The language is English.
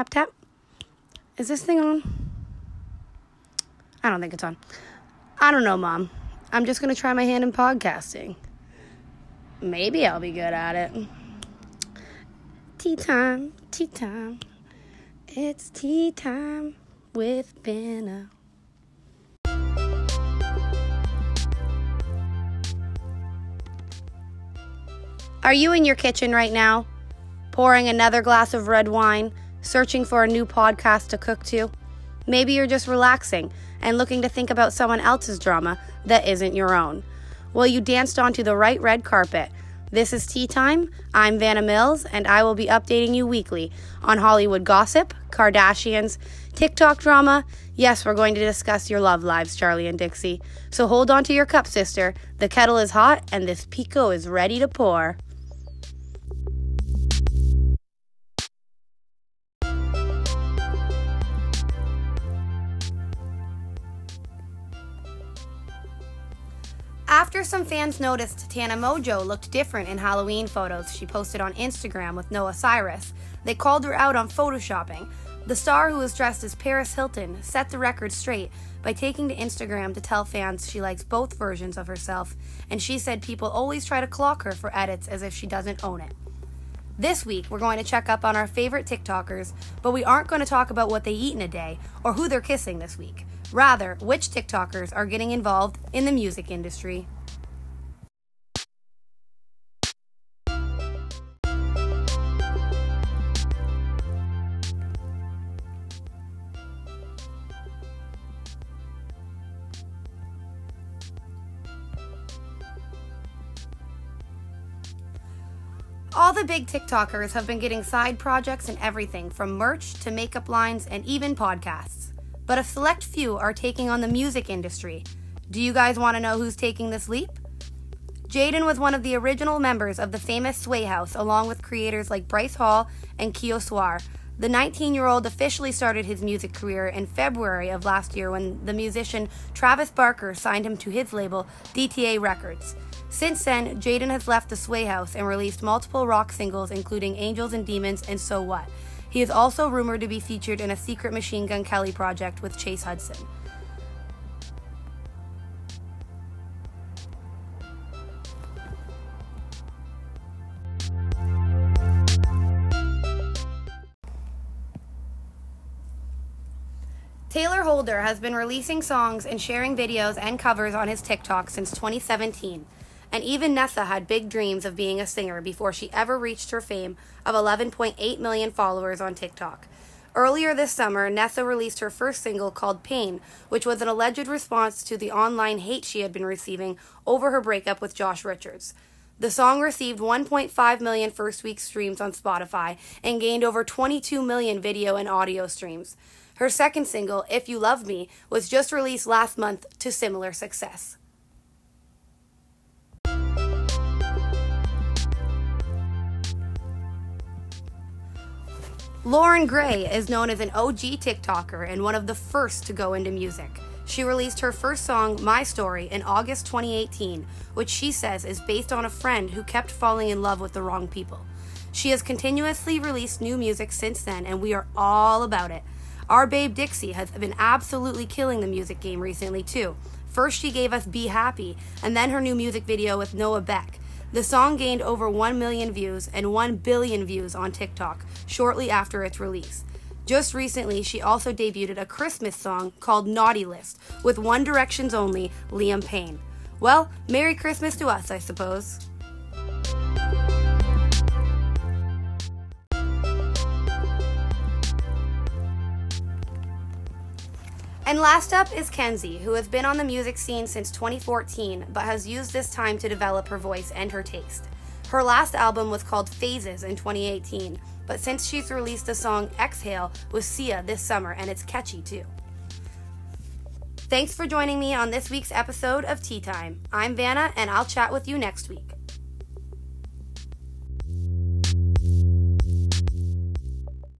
Tap, tap. Is this thing on? I don't think it's on. I don't know, Mom. I'm just going to try my hand in podcasting. Maybe I'll be good at it. Tea time, tea time. It's tea time with Vanna. Are you in your kitchen right now, pouring another glass of red wine, searching for a new podcast to cook to? Maybe you're just relaxing and looking to think about someone else's drama that isn't your own. Well, you danced onto the right red carpet. This is Tea Time. I'm Vanna Mills, and I will be updating you weekly on Hollywood gossip, Kardashians, TikTok drama. Yes, we're going to discuss your love lives, Charlie and Dixie. So hold on to your cup, sister. The kettle is hot, and this pico is ready to pour. After some fans noticed Tana Mongeau looked different in Halloween photos she posted on Instagram with Noah Cyrus, they called her out on photoshopping. The star who was dressed as Paris Hilton set the record straight by taking to Instagram to tell fans she likes both versions of herself, and she said people always try to clock her for edits as if she doesn't own it. This week, we're going to check up on our favorite TikTokers, but we aren't going to talk about what they eat in a day or who they're kissing this week. Rather, which TikTokers are getting involved in the music industry. All the big TikTokers have been getting side projects and everything from merch to makeup lines and even podcasts but a select few are taking on the music industry. Do you guys want to know who's taking this leap? Jaden was one of the original members of the famous Sway House, along with creators like Bryce Hall and Kio Cyr. The 19 year old officially started his music career in February of last year when the musician Travis Barker signed him to his label, DTA Records. Since then, Jaden has left the Sway House and released multiple rock singles, including Angels and Demons and So What. He is also rumored to be featured in a secret Machine Gun Kelly project with Chase Hudson. Taylor Holder has been releasing songs and sharing videos and covers on his TikTok since 2017. And even Nessa had big dreams of being a singer before she ever reached her fame of 11.8 million followers on TikTok. Earlier this summer, Nessa released her first single called Pain, which was an alleged response to the online hate she had been receiving over her breakup with Josh Richards. The song received 1.5 million first week streams on Spotify and gained over 22 million video and audio streams. Her second single, If You Love Me, was just released last month to similar success. Loren Gray is known as an OG TikToker and one of the first to go into music. She released her first song, My Story, in August 2018, which she says is based on a friend who kept falling in love with the wrong people. She has continuously released new music since then, and we are all about it. Our babe Dixie has been absolutely killing the music game recently, too. First, she gave us Be Happy, and then her new music video with Noah Beck. The song gained over 1 million views and 1 billion views on TikTok shortly after its release. Just recently, she also debuted a Christmas song called Naughty List with One Direction's only Liam Payne. Well, Merry Christmas to us, I suppose. And last up is Kenzie, who has been on the music scene since 2014 but has used this time to develop her voice and her taste. Her last album was called Phases in 2018, but since she's released the song Exhale with Sia this summer, and it's catchy too. Thanks for joining me on this week's episode of Tea Time. I'm Vanna, and I'll chat with you next week.